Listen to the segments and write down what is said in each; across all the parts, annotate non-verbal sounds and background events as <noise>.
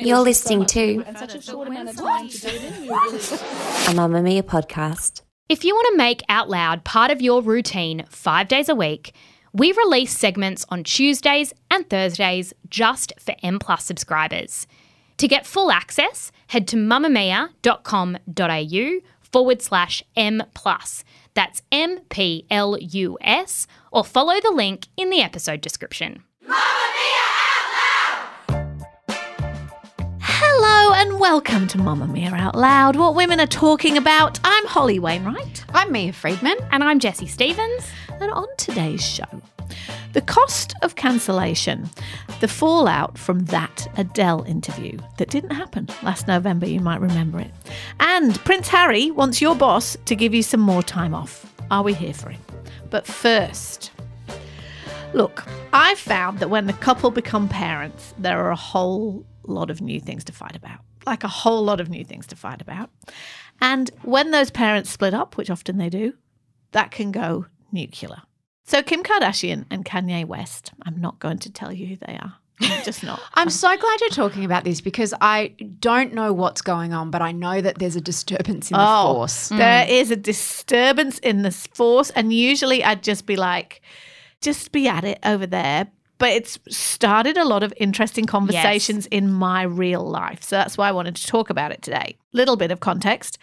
You're listening to a Mamamia podcast. If you want to make Out Loud part of your routine five days a week, we release segments on Tuesdays and Thursdays just for M Plus subscribers. To get full access, head to mamamia.com.au forward slash M Plus. That's M P L U S, or follow the link in the episode description. Hello and welcome to Mamamia Out Loud, what women are talking about. I'm Holly Wainwright. I'm Mia Freedman. And I'm Jessie Stephens. And on today's show, the cost of cancellation, the fallout from that Adele interview that didn't happen last November, you might remember it. And Prince Harry wants your boss to give you some more time off. Are we here for him? But first, look, I've found that when the couple become parents, there are a whole lot of new things to fight about. Like a whole lot of new things to fight about. And when those parents split up, which often they do, that can go nuclear. So Kim Kardashian and Kanye West, I'm not going to tell you who they are. I'm just not. <laughs> I'm so glad you're talking about this because I don't know what's going on, but I know that there's a disturbance in the Oh, force. There is a disturbance in the force, and usually I'd just be like, just be at it over there. But it's started a lot of interesting conversations in my real life. So that's why I wanted to talk about it today. Little bit of context.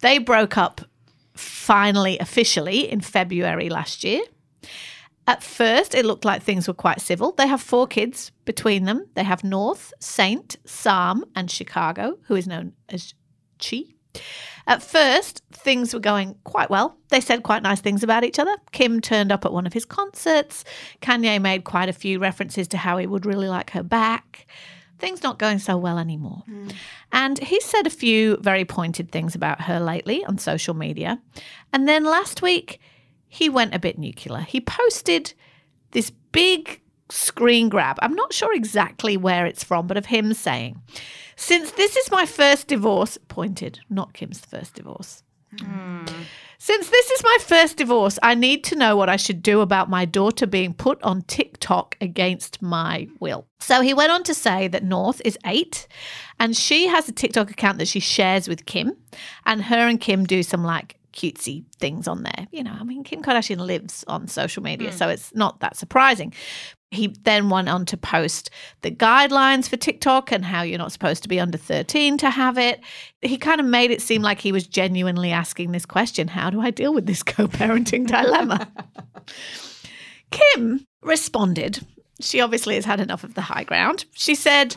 They broke up finally, officially in February last year. At first, it looked like things were quite civil. They have four kids between them. They have North, Saint, Psalm, and Chicago, who is known as Chi. At first, things were going quite well. They said quite nice things about each other. Kim turned up at one of his concerts. Kanye made quite a few references to how he would really like her back. Things not going so well anymore. Mm. And he said a few very pointed things about her lately on social media. And then last week, he went a bit nuclear. He posted this big screen grab. I'm not sure exactly where it's from, but of him saying, Since this is my first divorce, pointed, not Kim's first divorce. Hmm. Since this is my first divorce, I need to know what I should do about my daughter being put on TikTok against my will. So he went on to say that North is eight and she has a TikTok account that she shares with Kim, and her and Kim do some like cutesy things on there. You know, I mean, Kim Kardashian lives on social media, hmm. so it's not that surprising. He then went on to post the guidelines for TikTok and how you're not supposed to be under 13 to have it. He kind of made it seem like he was genuinely asking this question How do I deal with this <laughs> co parenting dilemma? Kim responded. She obviously has had enough of the high ground. She said,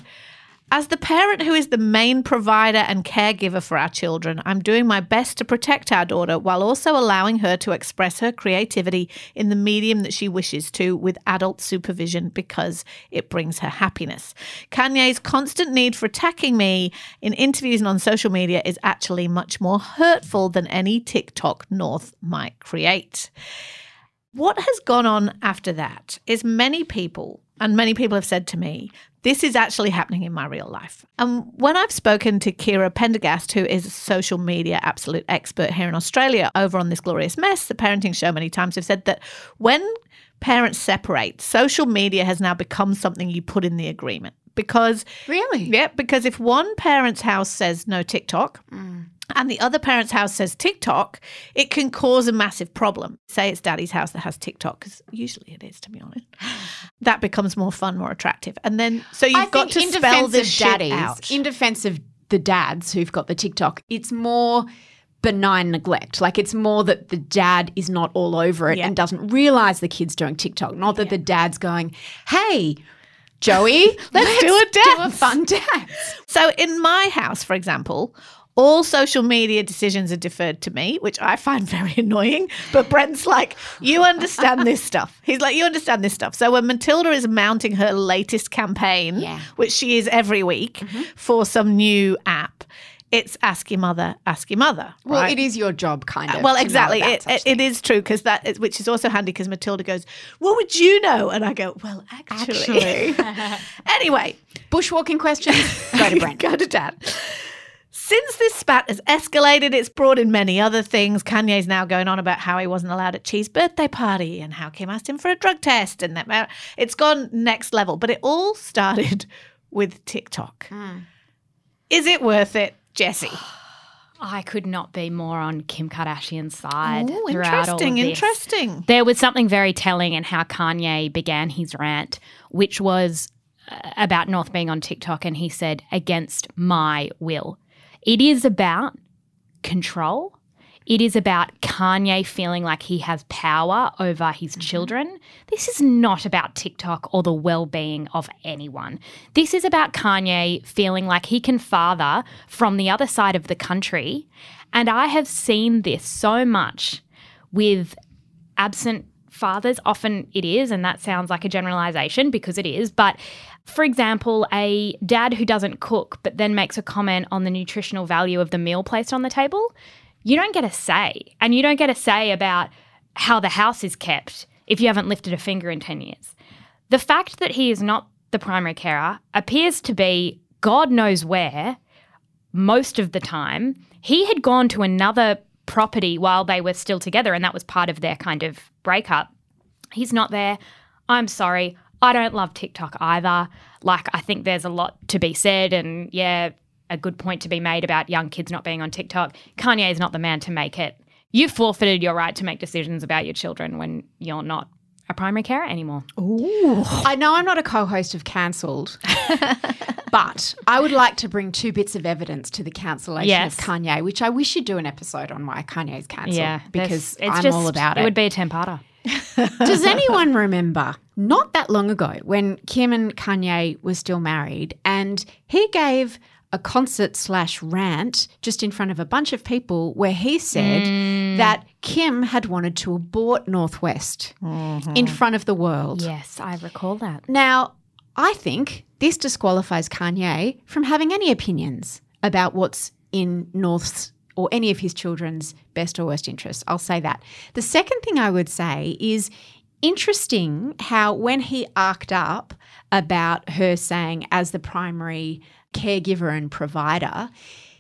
as the parent who is the main provider and caregiver for our children, I'm doing my best to protect our daughter while also allowing her to express her creativity in the medium that she wishes to with adult supervision because it brings her happiness. Kanye's constant need for attacking me in interviews and on social media is actually much more hurtful than any TikTok North might create. What has gone on after that is many people, and many people have said to me, this is actually happening in my real life. And when I've spoken to Kirra Pendergast, who is a social media absolute expert here in Australia, over on this glorious mess, the parenting show, many times have said that when parents separate, social media has now become something you put in the agreement. Because Really? yeah, because if one parent's house says no TikTok mm. And the other parent's house says TikTok, it can cause a massive problem. Say it's daddy's house that has TikTok, because usually it is, to be honest. That becomes more fun, more attractive. And then, so you've I got to in spell defense this of shit out. in defense of the dads who've got the TikTok, it's more benign neglect. Like it's more that the dad is not all over it Yeah. and doesn't realize the kid's doing TikTok. Not that the dad's going, "Hey, Joey, <laughs> let's, do a dance. do a fun dance." So in my house, for example, All social media decisions are deferred to me, which I find <laughs> very annoying. But Brent's like, you understand this <laughs> stuff. He's like, you understand this stuff. So when Matilda is mounting her latest campaign, Yeah. which she is every week mm-hmm. for some new app, it's ask your mother, ask your mother. Well, right? it is your job, kind of. Well, exactly. It, it, it is true because that, is, which is also handy because Matilda goes, "What would you know?" And I go, "Well, actually." <laughs> anyway, Bushwalking questions. Go to Brent. go to Dad. Since this spat has escalated, it's brought in many other things. Kanye's now going on about how he wasn't allowed at Chi's birthday party and how Kim asked him for a drug test, and that it's gone next level. But it all started <laughs> with TikTok. Hmm. Is it worth it, Jessie? <sighs> I could not be more on Kim Kardashian's side. Oh, throughout all of interesting, this. interesting. There was something very telling in how Kanye began his rant, which was uh, about North being on TikTok, and he said, against my will. It is about control. It is about Kanye feeling like he has power over his mm-hmm. children. This is not about TikTok or the well being of anyone. This is about Kanye feeling like he can father from the other side of the country. And I have seen this so much with absent fathers. Often it is, and that sounds like a generalization because it is. But for example, a dad who doesn't cook but then makes a comment on the nutritional value of the meal placed on the table, you don't get a say. And you don't get a say about how the house is kept if you haven't lifted a finger in 10 years. The fact that he is not the primary carer appears to be God knows where most of the time. He had gone to another property while they were still together, and that was part of their kind of breakup. He's not there. I'm sorry. I don't love TikTok either. Like, I think there's a lot to be said, and yeah, a good point to be made about young kids not being on TikTok. Kanye is not the man to make it. You forfeited your right to make decisions about your children when you're not a primary carer anymore. Ooh. I know I'm not a co-host of Cancelled, <laughs> but I would like to bring two bits of evidence to the cancellation Yes. of Kanye, which I wish you'd do an episode on why Kanye's cancelled. Yeah, because there's- I'm all about it. It would be a ten-parter. Does anyone remember not that long ago when Kim and Kanye were still married and he gave a concert slash rant just in front of a bunch of people where he said mm. that Kim had wanted to abort Northwest mm-hmm. in front of the world. Yes, I recall that. Now, I think this disqualifies Kanye from having any opinions about what's in North's or any of his children's best or worst interests. I'll say that. The second thing I would say is interesting how when he arced up about her saying as the primary caregiver and provider,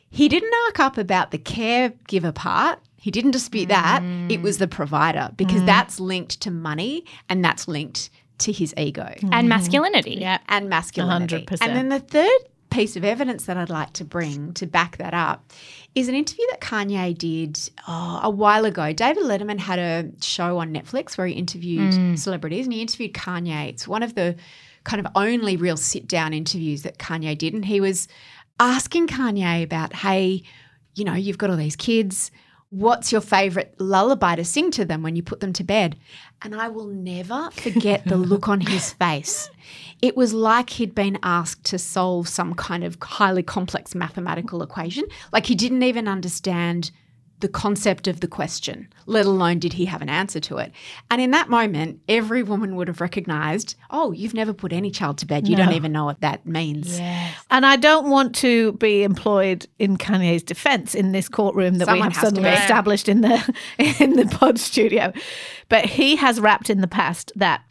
he didn't arc up about the caregiver part. He didn't dispute that. It was the provider because mm. that's linked to money and that's linked to his ego And masculinity. Yeah. and masculinity. 100%. And then the third piece of evidence that I'd like to bring to back that up is an interview that Kanye did oh, a while ago. David Letterman had a show on Netflix where he interviewed mm. celebrities and he interviewed Kanye. It's one of the kind of only real sit down interviews that Kanye did. And he was asking Kanye about, hey, you know, you've got all these kids. What's your favorite lullaby to sing to them when you put them to bed? And I will never forget the look on his <laughs> face. It was like he'd been asked to solve some kind of highly complex mathematical equation. Like he didn't even understand the concept of the question, let alone did he have an answer to it. And in that moment, every woman would have recognized, oh, you've never put any child to bed. You don't even know what that means. And I don't want to be employed in Kanye's defense in this courtroom that Someone we have suddenly established in the <laughs> in the pod studio. But he has rapped in the past that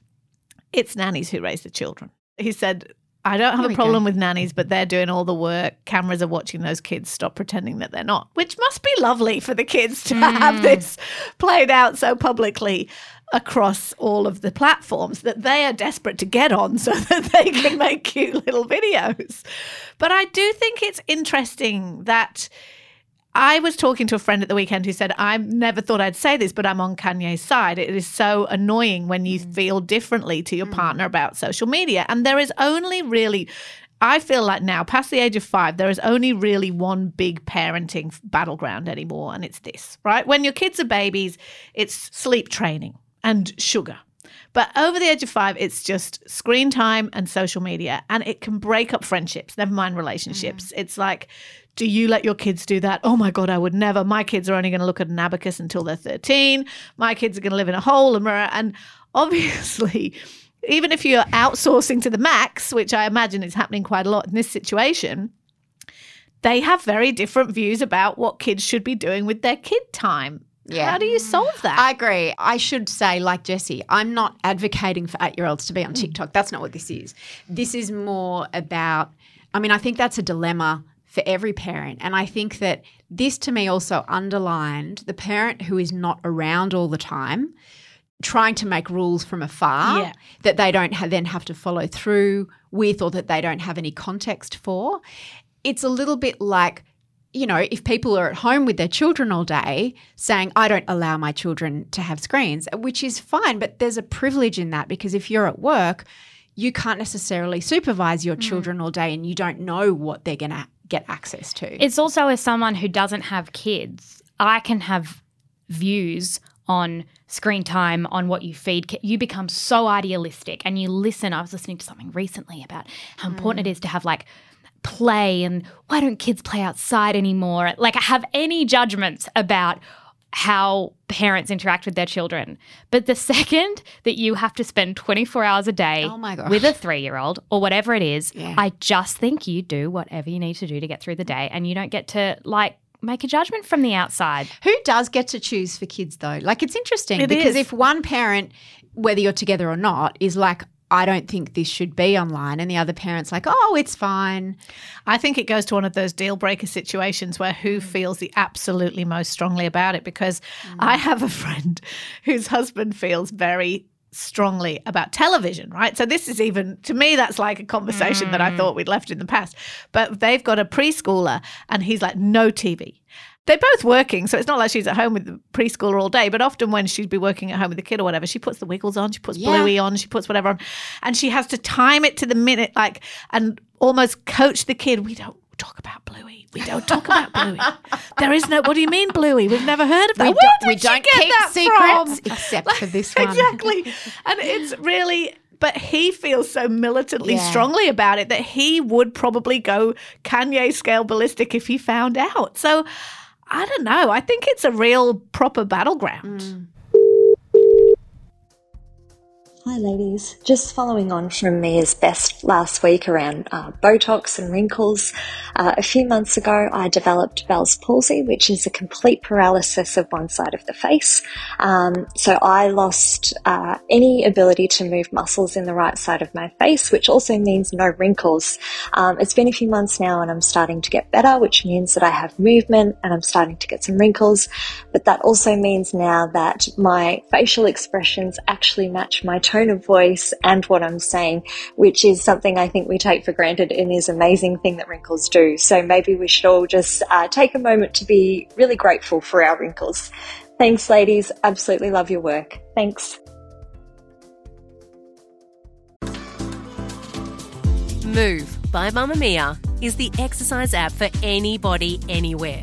it's nannies who raise the children. He said, I don't have a problem go. with nannies, but they're doing all the work. Cameras are watching those kids. Stop pretending that they're not, which must be lovely for the kids to have hmm. this played out so publicly across all of the platforms that they are desperate to get on so <laughs> that they can make cute little videos. But I do think it's interesting that I was talking to a friend at the weekend who said, I never thought I'd say this, but I'm on Kanye's side. It is so annoying when you mm. feel differently to your mm. partner about social media. And there is only really, I feel like now, past the age of five, there is only really one big parenting battleground anymore. And it's this, right? When your kids are babies, it's sleep training and sugar. But over the age of five, it's just screen time and social media, and it can break up friendships, never mind relationships. Mm. It's like, do you let your kids do that? Oh my God, I would never. My kids are only going to look at an abacus until they're 13. My kids are going to live in a hole. And, and obviously, even if you're outsourcing to the max, which I imagine is happening quite a lot in this situation, they have very different views about what kids should be doing with their kid time. Yeah. How do you solve that? I agree. I should say, like Jesse, I'm not advocating for eight year olds to be on mm. TikTok. That's not what this is. This is more about, I mean, I think that's a dilemma for every parent. And I think that this to me also underlined the parent who is not around all the time trying to make rules from afar Yeah. that they don't ha- then have to follow through with or that they don't have any context for. It's a little bit like, you know, if people are at home with their children all day saying, I don't allow my children to have screens, which is fine, but there's a privilege in that because if you're at work, you can't necessarily supervise your mm. children all day and you don't know what they're going to get access to. It's also as someone who doesn't have kids, I can have views on screen time, on what you feed. You become so idealistic and you listen. I was listening to something recently about how important it mm. is to have like play and why don't kids play outside anymore? Like, I have any judgments about how parents interact with their children. But the <laughs> second that you have to spend 24 hours a day Oh with a three year old or whatever it is, Yeah. I just think you do whatever you need to do to get through the day and you don't get to like make a judgment from the outside. Who does get to choose for kids though? Like it's interesting It because is. if one parent, whether you're together or not, is like, I don't think this should be online, and the other parent's like, oh, it's fine. I think it goes to one of those deal breaker situations where who feels the absolutely most strongly about it. Because mm. I have a friend whose husband feels very strongly about television, right? So this is even to me that's like a conversation that I mm. thought we'd left in the past. But they've got a preschooler and he's like no TV. They're both working, so it's not like she's at home with the preschooler all day. But often when she'd be working at home with the kid or whatever, she puts the Wiggles on, she puts Yeah. Bluey on, she puts whatever on, and she has to time it to the minute, like, and almost coach the kid. We don't talk about Bluey. We don't talk about Bluey. <laughs> There is no. What do you mean, Bluey? We've never heard of that. We Where don't, did we don't get keep that secrets from? except for this one. Exactly. And it's really, but he feels so militantly Yeah. strongly about it that he would probably go Kanye scale ballistic if he found out. So I don't know. I think it's a real proper battleground. Mm. Hi, ladies. Just following on from Mia's best last week around uh, Botox and wrinkles. Uh, a few months ago, I developed Bell's palsy, which is a complete paralysis of one side of the face. Um, so I lost uh, any ability to move muscles in the right side of my face, which also means no wrinkles. Um, it's been a few months now, and I'm starting to get better, which means that I have movement and I'm starting to get some wrinkles. But that also means now that my facial expressions actually match my tone of voice and what I'm saying, which is something I think we take for granted and is an amazing thing that wrinkles do. So maybe we should all just uh, take a moment to be really grateful for our wrinkles. Thanks, ladies. Absolutely love your work. Thanks. Move by Mamamia is the exercise app for anybody, anywhere.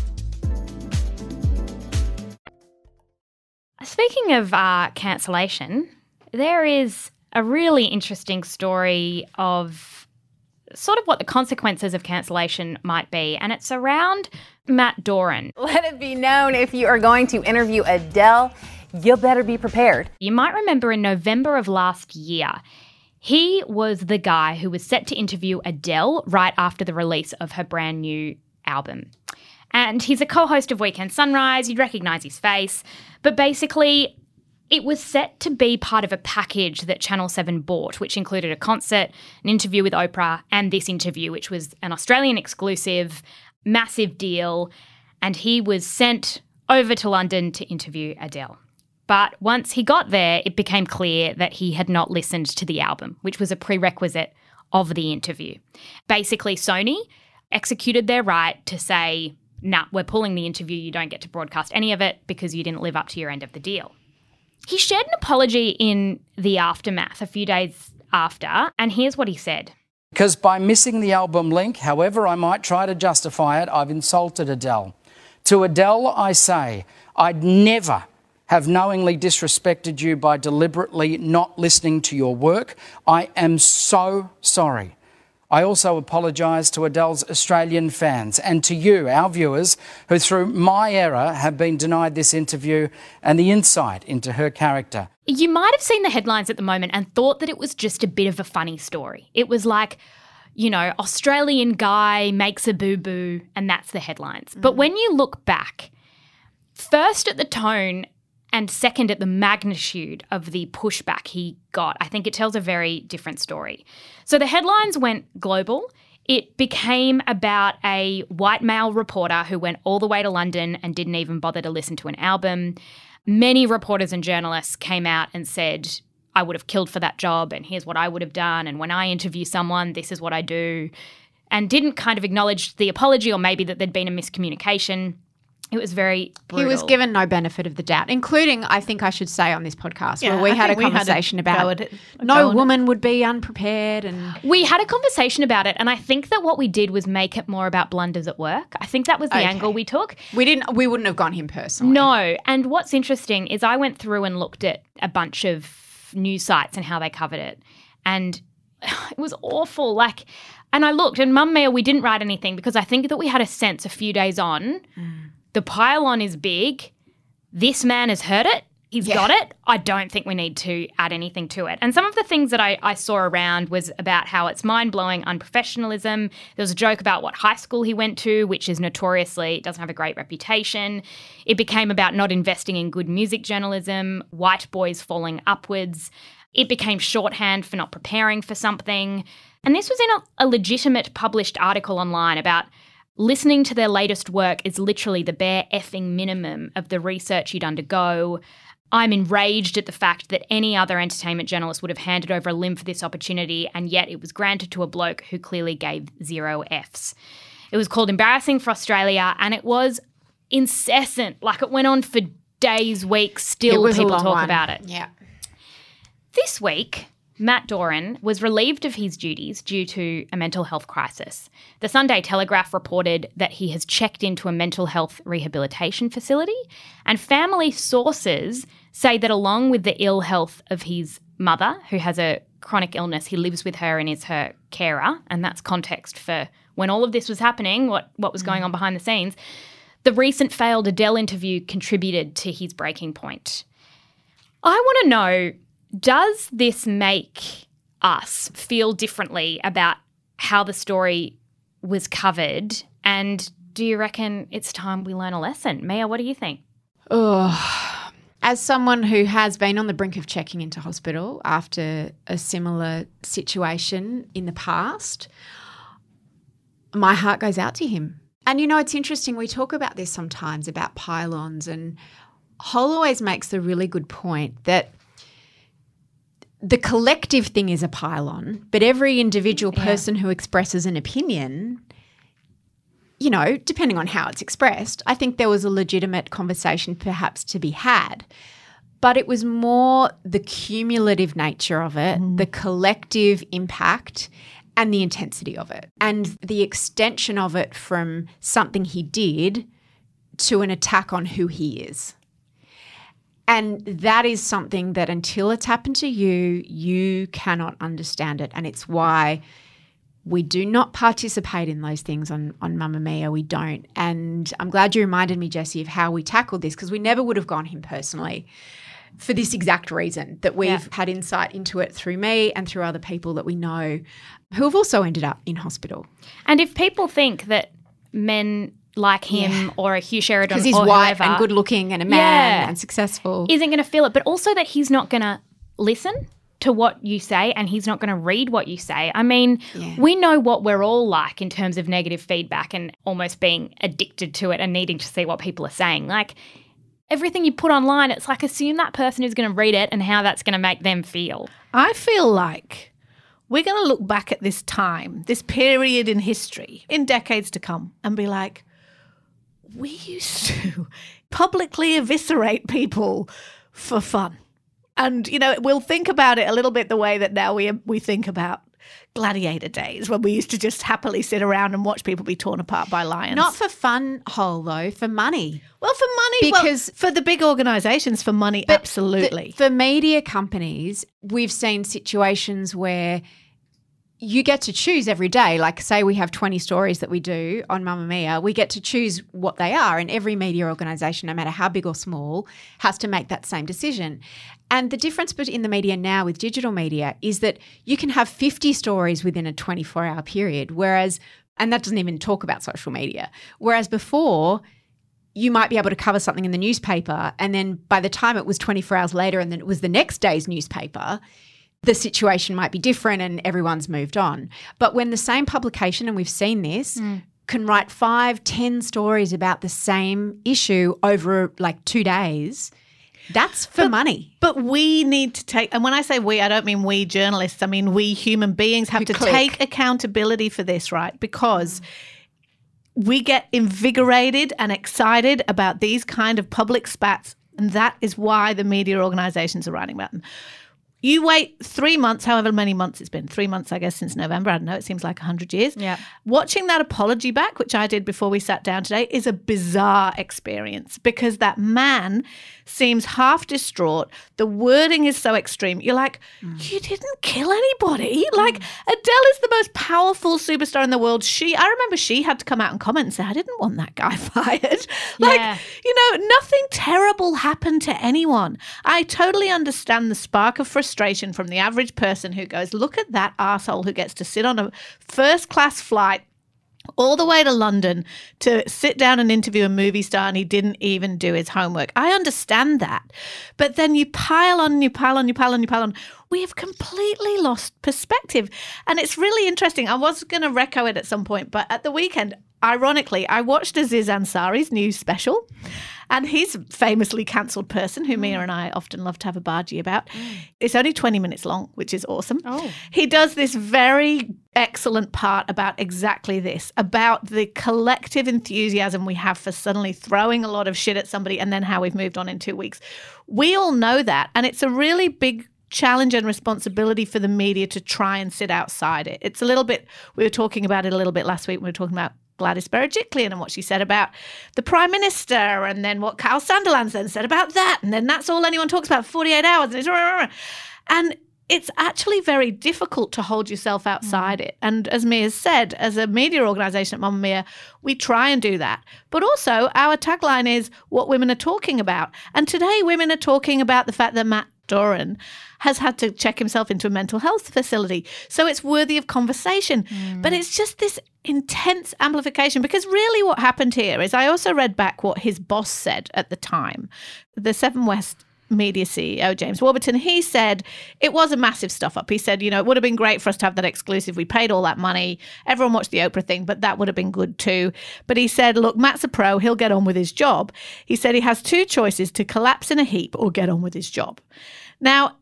Speaking of uh, cancellation, there is a really interesting story of sort of what the consequences of cancellation might be, and it's around Matt Doran. <laughs> Let it be known if you are going to interview Adele, you'll better be prepared. You might remember in November of last year, he was the guy who was set to interview Adele right after the release of her brand new album. And he's a co host of Weekend Sunrise, you'd recognize his face. But basically, it was set to be part of a package that Channel 7 bought, which included a concert, an interview with Oprah, and this interview, which was an Australian exclusive, massive deal. And he was sent over to London to interview Adele. But once he got there, it became clear that he had not listened to the album, which was a prerequisite of the interview. Basically, Sony executed their right to say, nah, we're pulling the interview. You don't get to broadcast any of it because you didn't live up to your end of the deal. He shared an apology in the aftermath a few days after, and here's what he said. Because by missing the album link, however I might try to justify it, I've insulted Adele. To Adele, I say, I'd never have knowingly disrespected you by deliberately not listening to your work. I am so sorry. I also apologise to Adele's Australian fans and to you, our viewers, who through my error have been denied this interview and the insight into her character. You might have seen the headlines at the moment and thought that it was just a bit of a funny story. It was like, you know, Australian guy makes a boo boo, and that's the headlines. But mm. when you look back, first at the tone and second at the magnitude of the pushback he got, I think it tells a very different story. So the headlines went global. It became about a white male reporter who went all the way to London and didn't even bother to listen to an album. Many reporters and journalists came out and said, I would have killed for that job, and here's what I would have done. And when I interview someone, this is what I do. And didn't kind of acknowledge the apology or maybe that there'd been a miscommunication. It was very brutal. He was given no benefit of the doubt, including, I think I should say on this podcast, Yeah, where we I had a we had conversation about it- no on it. woman would be unprepared and We had a conversation about it, and I think that what we did was make it more about blunders at work. I think that was the Okay. angle we took. we didn't we wouldn't have gone him personally. No. And what's interesting is I went through and looked at a bunch of news sites and how they covered it. And <sighs> it was awful. Like, and I looked, and Mamamia, we didn't write anything because I think that we had a sense a few days on mm. The pylon is big. This man has heard it. He's got it. I don't think we need to add anything to it. And some of the things that I, I saw around was about how it's mind blowing unprofessionalism. There was a joke about what high school he went to, which is notoriously doesn't have a great reputation. It became about not investing in good music journalism, white boys falling upwards. It became shorthand for not preparing for something. And this was in a, a legitimate published article online about listening to their latest work is literally the bare effing minimum of the research you'd undergo. I'm enraged at the fact that any other entertainment journalist would have handed over a limb for this opportunity, and yet it was granted to a bloke who clearly gave zero Fs. It was called Embarrassing for Australia, and it was incessant. Like it went on for days, weeks, still people talk one. about it. Yeah. This week, Matt Doran was relieved of his duties due to a mental health crisis. The Sunday Telegraph reported that he has checked into a mental health rehabilitation facility, and family sources say that along with the ill health of his mother, who has a chronic illness, he lives with her and is her carer, and that's context for when all of this was happening, what, what was going mm. on behind the scenes. The recent failed Adele interview contributed to his breaking point. I want to know does this make us feel differently about how the story was covered? And do you reckon it's time we learn a lesson? Mia, what do you think? As someone who has been on the brink of checking into hospital after a similar situation in the past, my heart goes out to him. And you know, it's interesting. We talk about this sometimes about pylons, and Hol always makes the really good point that the collective thing is a pylon, but every individual person who expresses an opinion you know, depending on how it's expressed, I think there was a legitimate conversation perhaps to be had. But it was more the cumulative nature of it, mm. the collective impact, and the intensity of it, and the extension of it from something he did to an attack on who he is. And that is something that until it's happened to you, you cannot understand it. And it's why we do not participate in those things on, on Mamamia. We don't. And I'm glad you reminded me, Jessie, of how we tackled this because we never would have gone him personally for this exact reason that we've Yeah. had insight into it through me and through other people that we know who have also ended up in hospital. And if people think that men like him or a Hugh Sheridan Because he's white whoever and good looking and a man Yeah. and successful. isn't going to feel it, but also that he's not going to listen to what you say and he's not going to read what you say. I mean, we know what we're all like in terms of negative feedback and almost being addicted to it and needing to see what people are saying. Like everything you put online, it's like assume that person is going to read it and how that's going to make them feel. I feel like we're going to look back at this time, this period in history, in decades to come, and be like, we used to <laughs> publicly eviscerate people for fun. And, you know, we'll think about it a little bit the way that now we, we think about gladiator days when we used to just happily sit around and watch people be torn apart by lions. Not for fun hole though, for money. well for money, well, Because- for the big organizations for money, absolutely. For media companies, we've seen situations where you get to choose every day. Like, say, we have 20 stories that we do on Mamamia, we get to choose what they are. And every media organization, no matter how big or small, has to make that same decision. And the difference between the media now with digital media is that you can have 50 stories within a 24 hour period, whereas, and that doesn't even talk about social media. Whereas before, you might be able to cover something in the newspaper and then by the time it was 24 hours later and then it was the next day's newspaper the situation might be different and everyone's moved on but when the same publication and we've seen this mm. can write five ten stories about the same issue over like two days that's for money But we need to take, and when I say we, I don't mean we journalists, I mean we human beings have Who to click. take accountability for this, right? Because mm. we get invigorated and excited about these kind of public spats, and that is why the media organizations are writing about them. You wait three months, however many months it's been, three months, I guess, since November. I don't know, it seems like 100 years. Yeah. Watching that apology back, which I did before we sat down today, is a bizarre experience because that man seems half distraught. The wording is so extreme. You're like, mm. you didn't kill anybody. Mm. Like, Adele is the most powerful superstar in the world. She, I remember she had to come out and comment and say, I didn't want that guy <laughs> fired. like, Yeah. you know, nothing terrible happened to anyone. I totally understand the spark of frustration from the average person who goes, look at that asshole who gets to sit on a first class flight all the way to London to sit down and interview a movie star and he didn't even do his homework. I understand that. But then you pile on, you pile on, you pile on, you pile on. We have completely lost perspective. And it's really interesting. I was going to reco it at some point, but at the weekend, ironically, I watched Aziz Ansari's new special. And he's a famously cancelled person who Mia mm. and I often love to have a bargee about. Mm. It's only 20 minutes long, which is awesome. Oh. He does this very excellent part about exactly this about the collective enthusiasm we have for suddenly throwing a lot of shit at somebody and then how we've moved on in two weeks. We all know that. And it's a really big challenge and responsibility for the media to try and sit outside it. It's a little bit, we were talking about it a little bit last week when we were talking about Gladys Berejiklian and what she said about the Prime Minister, and then what Kyle Sandilands then said about that. And then that's all anyone talks about for 48 hours. And, it's, and it's actually very difficult to hold yourself outside mm. it. And as Mia said, as a media organisation at Mamamia, we try and do that. But also, our tagline is what women are talking about. And today, women are talking about the fact that Matt Doran has had to check himself into a mental health facility. So it's worthy of conversation. Hmm. But it's just this intense amplification because really what happened here is I also read back what his boss said at the time. The Seven West media CEO, James Warburton, he said it was a massive stuff up. He said, you know, it would have been great for us to have that exclusive. We paid all that money. Everyone watched the Oprah thing, but that would have been good too. But he said, look, Matt's a pro. He'll get on with his job. He said he has two choices to collapse in a heap or get on with his job. Now,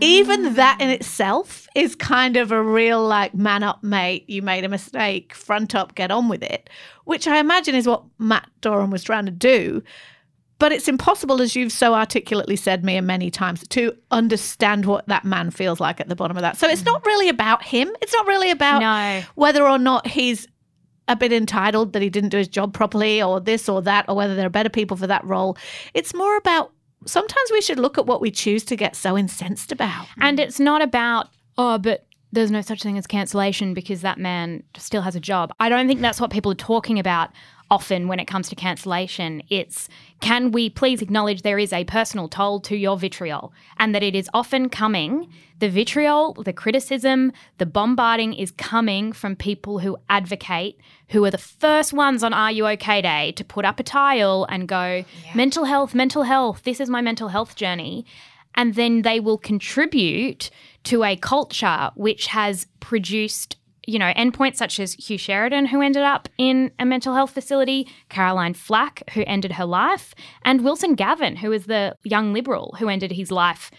even mm. that in itself is kind of a real like man up mate you made a mistake front up get on with it which i imagine is what matt doran was trying to do but it's impossible as you've so articulately said mia many times to understand what that man feels like at the bottom of that. So it's not really about him. It's not really about No. whether or not he's a bit entitled that he didn't do his job properly or this or that or whether there are better people for that role. It's more about sometimes we should look at what we choose to get so incensed about. And it's not about, oh, but there's no such thing as cancellation because that man still has a job. I don't think that's what people are talking about often when it comes to cancellation. It's can we please acknowledge there is a personal toll to your vitriol and that it is often coming. The vitriol, the criticism, the bombarding is coming from people who advocate, who are the first ones on Are You OK Day to put up a tile and go, mental health, mental health, this is my mental health journey and then they will contribute to a culture which has produced you know endpoints such as Hugh Sheridan who ended up in a mental health facility Caroline Flack who ended her life and Wilson Gavin who is the young liberal who ended his life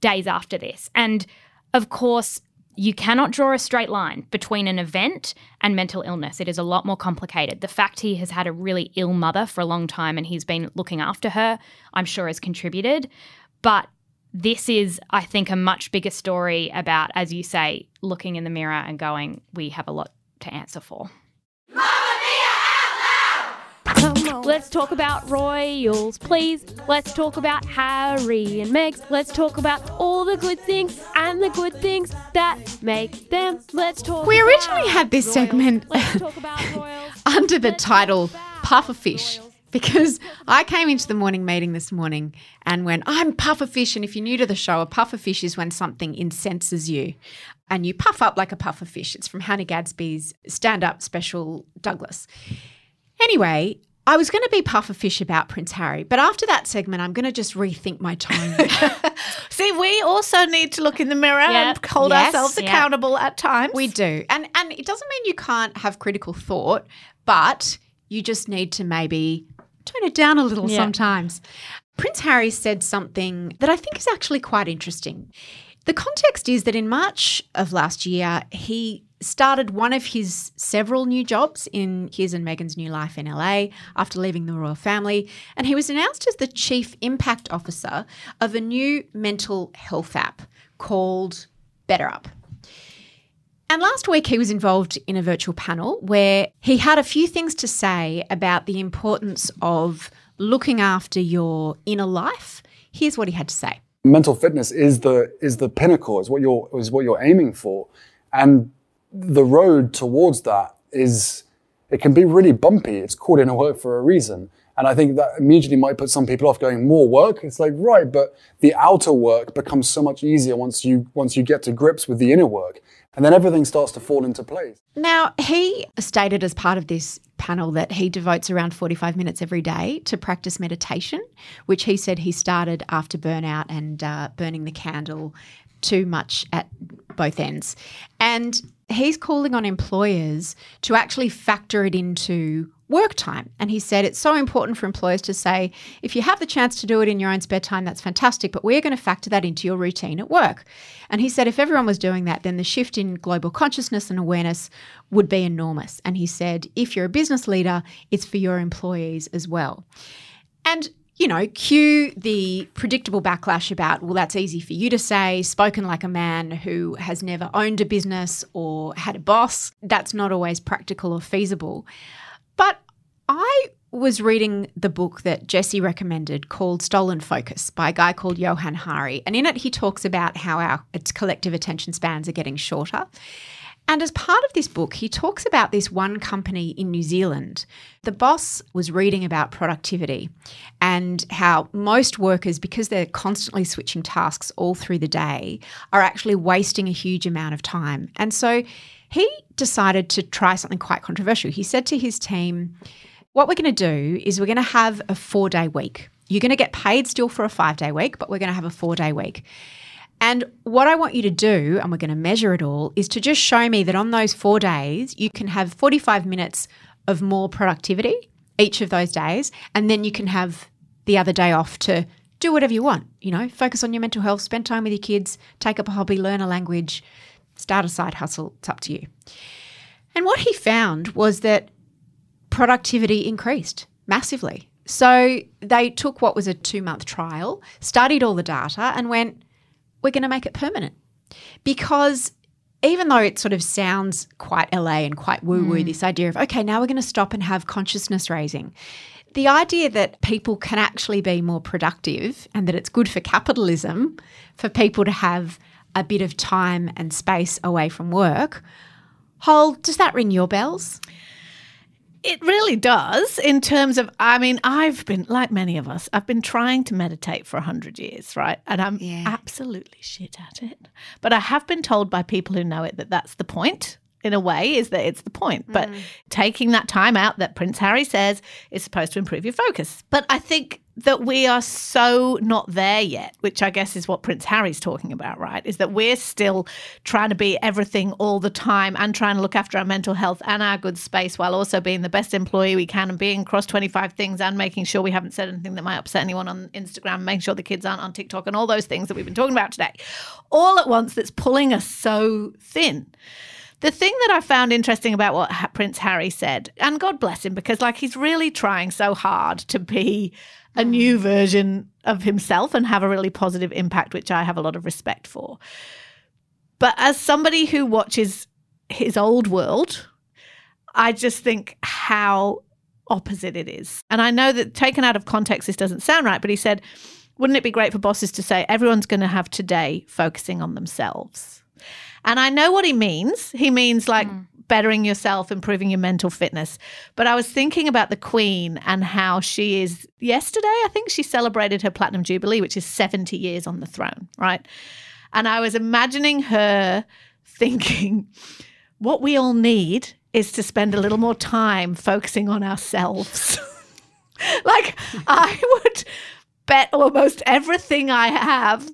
days after this and of course you cannot draw a straight line between an event and mental illness. It is a lot more complicated. The fact he has had a really ill mother for a long time and he's been looking after her, I'm sure has contributed. But this is, I think, a much bigger story about, as you say, looking in the mirror and going, we have a lot to answer for. Let's talk about royals, please. Let's talk about Harry and Meg's. Let's talk about all the good things and the good things that make them. Let's talk. We about originally had this royals. segment Let's talk about <laughs> under the Let's title about Pufferfish royals. <laughs> because I came into the morning meeting this morning and went, I'm pufferfish. And if you're new to the show, a pufferfish is when something incenses you and you puff up like a pufferfish. It's from Hannah Gadsby's stand up special, Douglas. Anyway, I was going to be pufferfish about Prince Harry, but after that segment, I'm going to just rethink my tone. <laughs> See, we also need to look in the mirror Yeah. and hold Yes. ourselves accountable at times. We do. And and it doesn't mean you can't have critical thought, but you just need to maybe tone it down a little Yeah. sometimes. Prince Harry said something that I think is actually quite interesting. The context is that in March of last year, he started one of his several new jobs in his and Meghan's new life in LA after leaving the royal family. And he was announced as the chief impact officer of a new mental health app called BetterUp. And last week, he was involved in a virtual panel where he had a few things to say about the importance of looking after your inner life. Here's what he had to say. mental fitness is the is the pinnacle is what you're is what you're aiming for and the road towards that is it can be really bumpy it's called inner work for a reason and i think that immediately might put some people off going more work? It's like right but the outer work becomes so much easier once you once you get to grips with the inner work. And then everything starts to fall into place. Now, he stated as part of this panel that he devotes around 45 minutes every day to practice meditation, which he said he started after burnout and uh, burning the candle too much at both ends. And he's calling on employers to actually factor it into work time. And he said it's so important for employers to say, if you have the chance to do it in your own spare time, that's fantastic, but we're going to factor that into your routine at work. And he said if everyone was doing that, then the shift in global consciousness and awareness would be enormous. And he said, if you're a business leader, it's for your employees as well. And you know, cue the predictable backlash about, well, that's easy for you to say, spoken like a man who has never owned a business or had a boss. That's not always practical or feasible. I was reading the book that Jessie recommended called Stolen Focus by a guy called Johann Hari. And in it, he talks about how our collective attention spans are getting shorter. And as part of this book, he talks about this one company in New Zealand. The boss was reading about productivity and how most workers, because they're constantly switching tasks all through the day, are actually wasting a huge amount of time. And so he decided to try something quite controversial. He said to his team, What we're going to do is we're going to have a four day week. You're going to get paid still for a five day week, but we're going to have a four day week. And what I want you to do, and we're going to measure it all, is to just show me that on those four days, you can have 45 minutes of more productivity each of those days. And then you can have the other day off to do whatever you want. You know, focus on your mental health, spend time with your kids, take up a hobby, learn a language, start a side hustle. It's up to you. And what he found was that productivity increased massively. So they took what was a two month trial, studied all the data, and went, we're going to make it permanent. Because even though it sort of sounds quite LA and quite woo woo, mm. this idea of, okay, now we're going to stop and have consciousness raising. The idea that people can actually be more productive and that it's good for capitalism for people to have a bit of time and space away from work. Hol, does that ring your bells? It really does in terms of, I mean, I've been, like many of us, I've been trying to meditate for 100 years, right? And I'm Yeah. absolutely shit at it. But I have been told by people who know it that that's the point. in a way is that it's the point. But mm. taking that time out that Prince Harry says is supposed to improve your focus. But I think that we are so not there yet, which I guess is what Prince Harry's talking about, right? Is that we're still trying to be everything all the time and trying to look after our mental health and our good space while also being the best employee we can and being across 25 things and making sure we haven't said anything that might upset anyone on Instagram, making sure the kids aren't on TikTok and all those things that we've been talking about today. All at once that's pulling us so thin. The thing that I found interesting about what ha- Prince Harry said, and God bless him, because like he's really trying so hard to be a mm. new version of himself and have a really positive impact, which I have a lot of respect for. But as somebody who watches his old world, I just think how opposite it is. And I know that taken out of context, this doesn't sound right, but he said, wouldn't it be great for bosses to say everyone's going to have today focusing on themselves? And I know what he means. He means like hmm. bettering yourself, improving your mental fitness. But I was thinking about the Queen and how she is yesterday, I think she celebrated her Platinum Jubilee, which is 70 years on the throne, right? And I was imagining her thinking, what we all need is to spend a little more time focusing on ourselves. <laughs> like, I would bet almost everything I have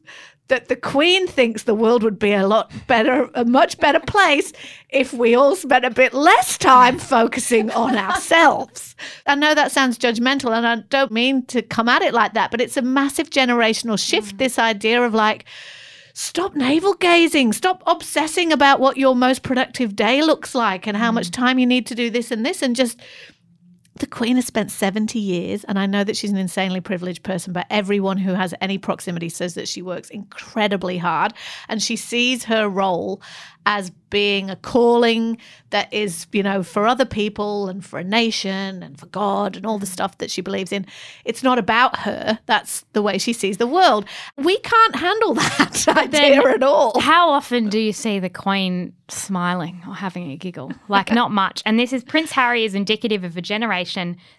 that the Queen thinks the world would be a lot better, a much better place if we all spent a bit less time focusing on <laughs> ourselves. I know that sounds judgmental and I don't mean to come at it like that, but it's a massive generational shift mm. this idea of like, stop navel gazing, stop obsessing about what your most productive day looks like and how much mm. time you need to do this and this, and just the Queen has spent 70 years, and I know that she's an insanely privileged person, but everyone who has any proximity says that she works incredibly hard and she sees her role as being a calling that is, you know, for other people and for a nation and for God and all the stuff that she believes in. It's not about her. That's the way she sees the world. We can't handle <laughs> that idea at all. How often do you see the Queen smiling or having a giggle? Like, <laughs> not much. And this is Prince Harry is indicative of a generation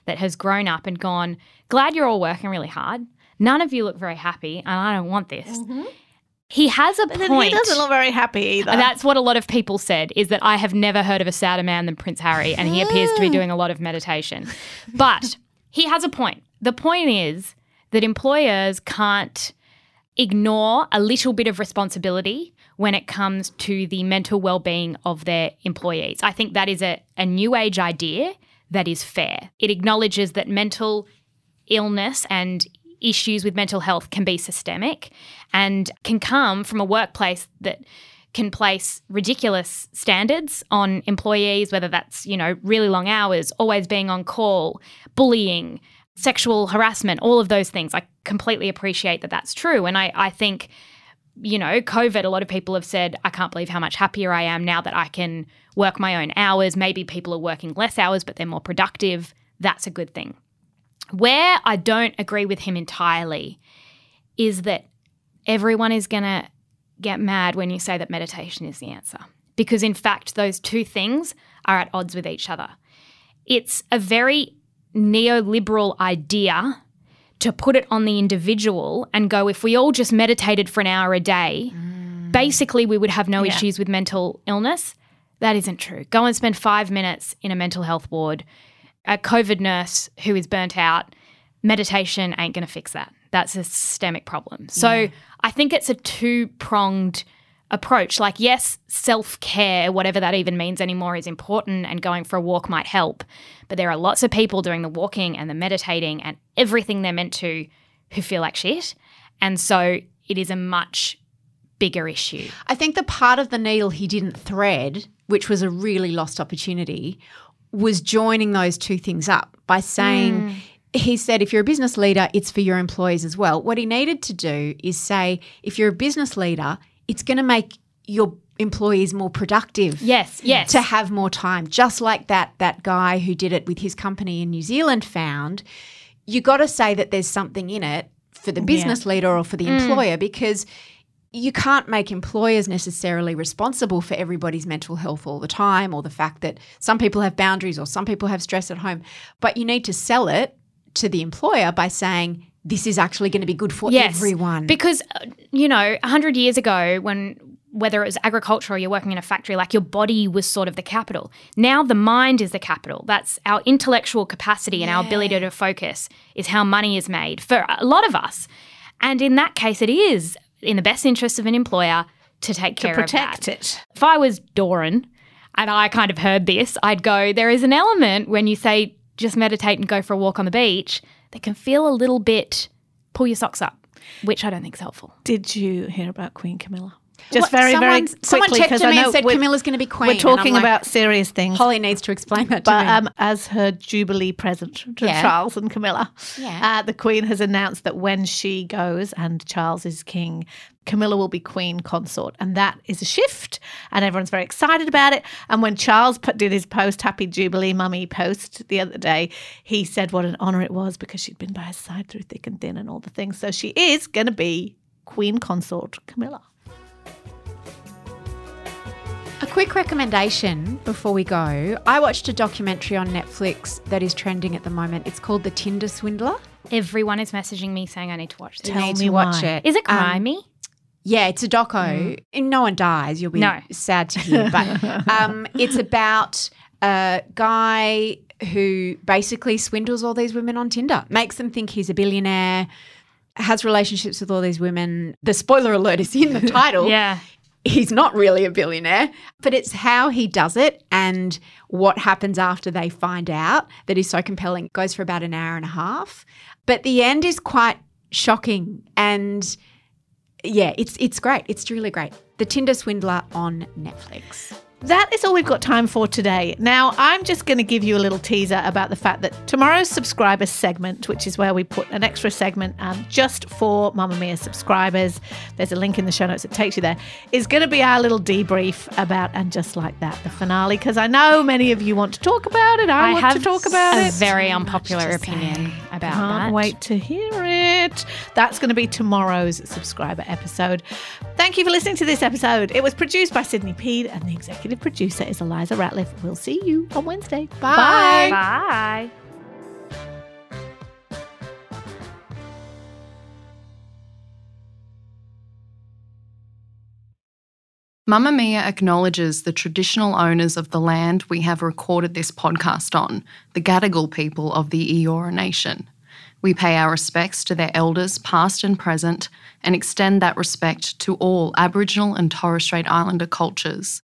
that has grown up and gone, glad you're all working really hard. None of you look very happy, and I don't want this. Mm-hmm. He has a then point. he doesn't look very happy either. That's what a lot of people said is that I have never heard of a sadder man than Prince Harry, and he appears to be ah. doing a lot of meditation. But he has a point. The point is that employers can't ignore a little bit of responsibility when it comes to the mental well-being of their employees. I think that is a, a new age idea that is fair. It acknowledges that mental illness and issues with mental health can be systemic and can come from a workplace that can place ridiculous standards on employees whether that's you know really long hours always being on call bullying sexual harassment all of those things i completely appreciate that that's true and i, I think you know covid a lot of people have said i can't believe how much happier i am now that i can work my own hours maybe people are working less hours but they're more productive that's a good thing where I don't agree with him entirely is that everyone is going to get mad when you say that meditation is the answer. Because in fact, those two things are at odds with each other. It's a very neoliberal idea to put it on the individual and go, if we all just meditated for an hour a day, mm. basically we would have no Yeah. issues with mental illness. That isn't true. Go and spend five minutes in a mental health ward. A COVID nurse who is burnt out, meditation ain't going to fix that. That's a systemic problem. So I think it's a two pronged approach. Like, yes, self care, whatever that even means anymore, is important and going for a walk might help. But there are lots of people doing the walking and the meditating and everything they're meant to who feel like shit. And so it is a much bigger issue. I think the part of the needle he didn't thread, which was a really lost opportunity, was joining those two things up by saying, mm. he said, if you're a business leader, it's for your employees as well. What he needed to do is say, if you're a business leader, it's going to make your employees more productive. Yes, yes. To have more time. Just like that that guy who did it with his company in New Zealand found, you got to say that there's something in it for the business leader or for the mm. employer because you can't make employers necessarily responsible for everybody's mental health all the time or the fact that some people have boundaries or some people have stress at home. But you need to sell it to the employer by saying, this is actually going to be good for everyone. Because, uh, you know, 100 years ago, when whether it was agriculture or you're working in a factory, like your body was sort of the capital. Now the mind is the capital. That's our intellectual capacity and our ability to focus is how money is made for a lot of us. And in that case, it is in the best interest of an employer to take To care protect of that. it. If I was Doran and I kind of heard this, I'd go, there is an element when you say just meditate and go for a walk on the beach that can feel a little bit pull your socks up, which I don't think is helpful. Did you hear about Queen Camilla? Just very, very someone- someone quickly, because I me and know said we're- Camilla's gonna be queen, We're talking like, about serious things. Holly needs to explain that to But me. um, as her Jubilee present to Yeah. Charles and Camilla, Yeah. uh, the Queen has announced that when she goes and Charles is king, Camilla will be Queen consort. And that is a shift. And everyone's very excited about it. And when Charles put, did his post Happy Jubilee Mummy post the other day, he said what an honour it was because she'd been by his side through thick and thin and all the things. So she is going to be Queen consort Camilla. A quick recommendation before we go. I watched a documentary on Netflix that is trending at the moment. It's called The Tinder Swindler. Everyone is messaging me saying I need to watch this. Tell need me to watch why. it. Is it Um, crimey? Yeah, it's a doco. And no one dies. You'll be No. sad to hear. But <laughs> um, it's about a guy who basically swindles all these women on Tinder, makes them think he's a billionaire, has relationships with all these women. The spoiler alert is in the <laughs> title. yeah. He's not really a billionaire, but it's how he does it and what happens after they find out that is so compelling. It goes for about an hour and a half. But the end is quite shocking and yeah, it's it's great. It's really great. The Tinder Swindler on Netflix. That is all we've got time for today. Now, I'm just going to give you a little teaser about the fact that tomorrow's subscriber segment, which is where we put an extra segment um, just for Mamamia subscribers, there's a link in the show notes that takes you there, is going to be our little debrief about And Just Like That, the finale, because I know many of you want to talk about it. I, want have to talk about a it. very unpopular opinion about that. Can't that. wait to hear it. That's going to be tomorrow's subscriber episode. Thank you for listening to this episode. It was produced by Sydney Peed, and the executive producer is Eliza Ratliff. We'll see you on Wednesday. Bye. Bye. Mamamia acknowledges the traditional owners of the land we have recorded this podcast on, the Gadigal people of the Eora Nation. We pay our respects to their elders, past and present, and extend that respect to all Aboriginal and Torres Strait Islander cultures.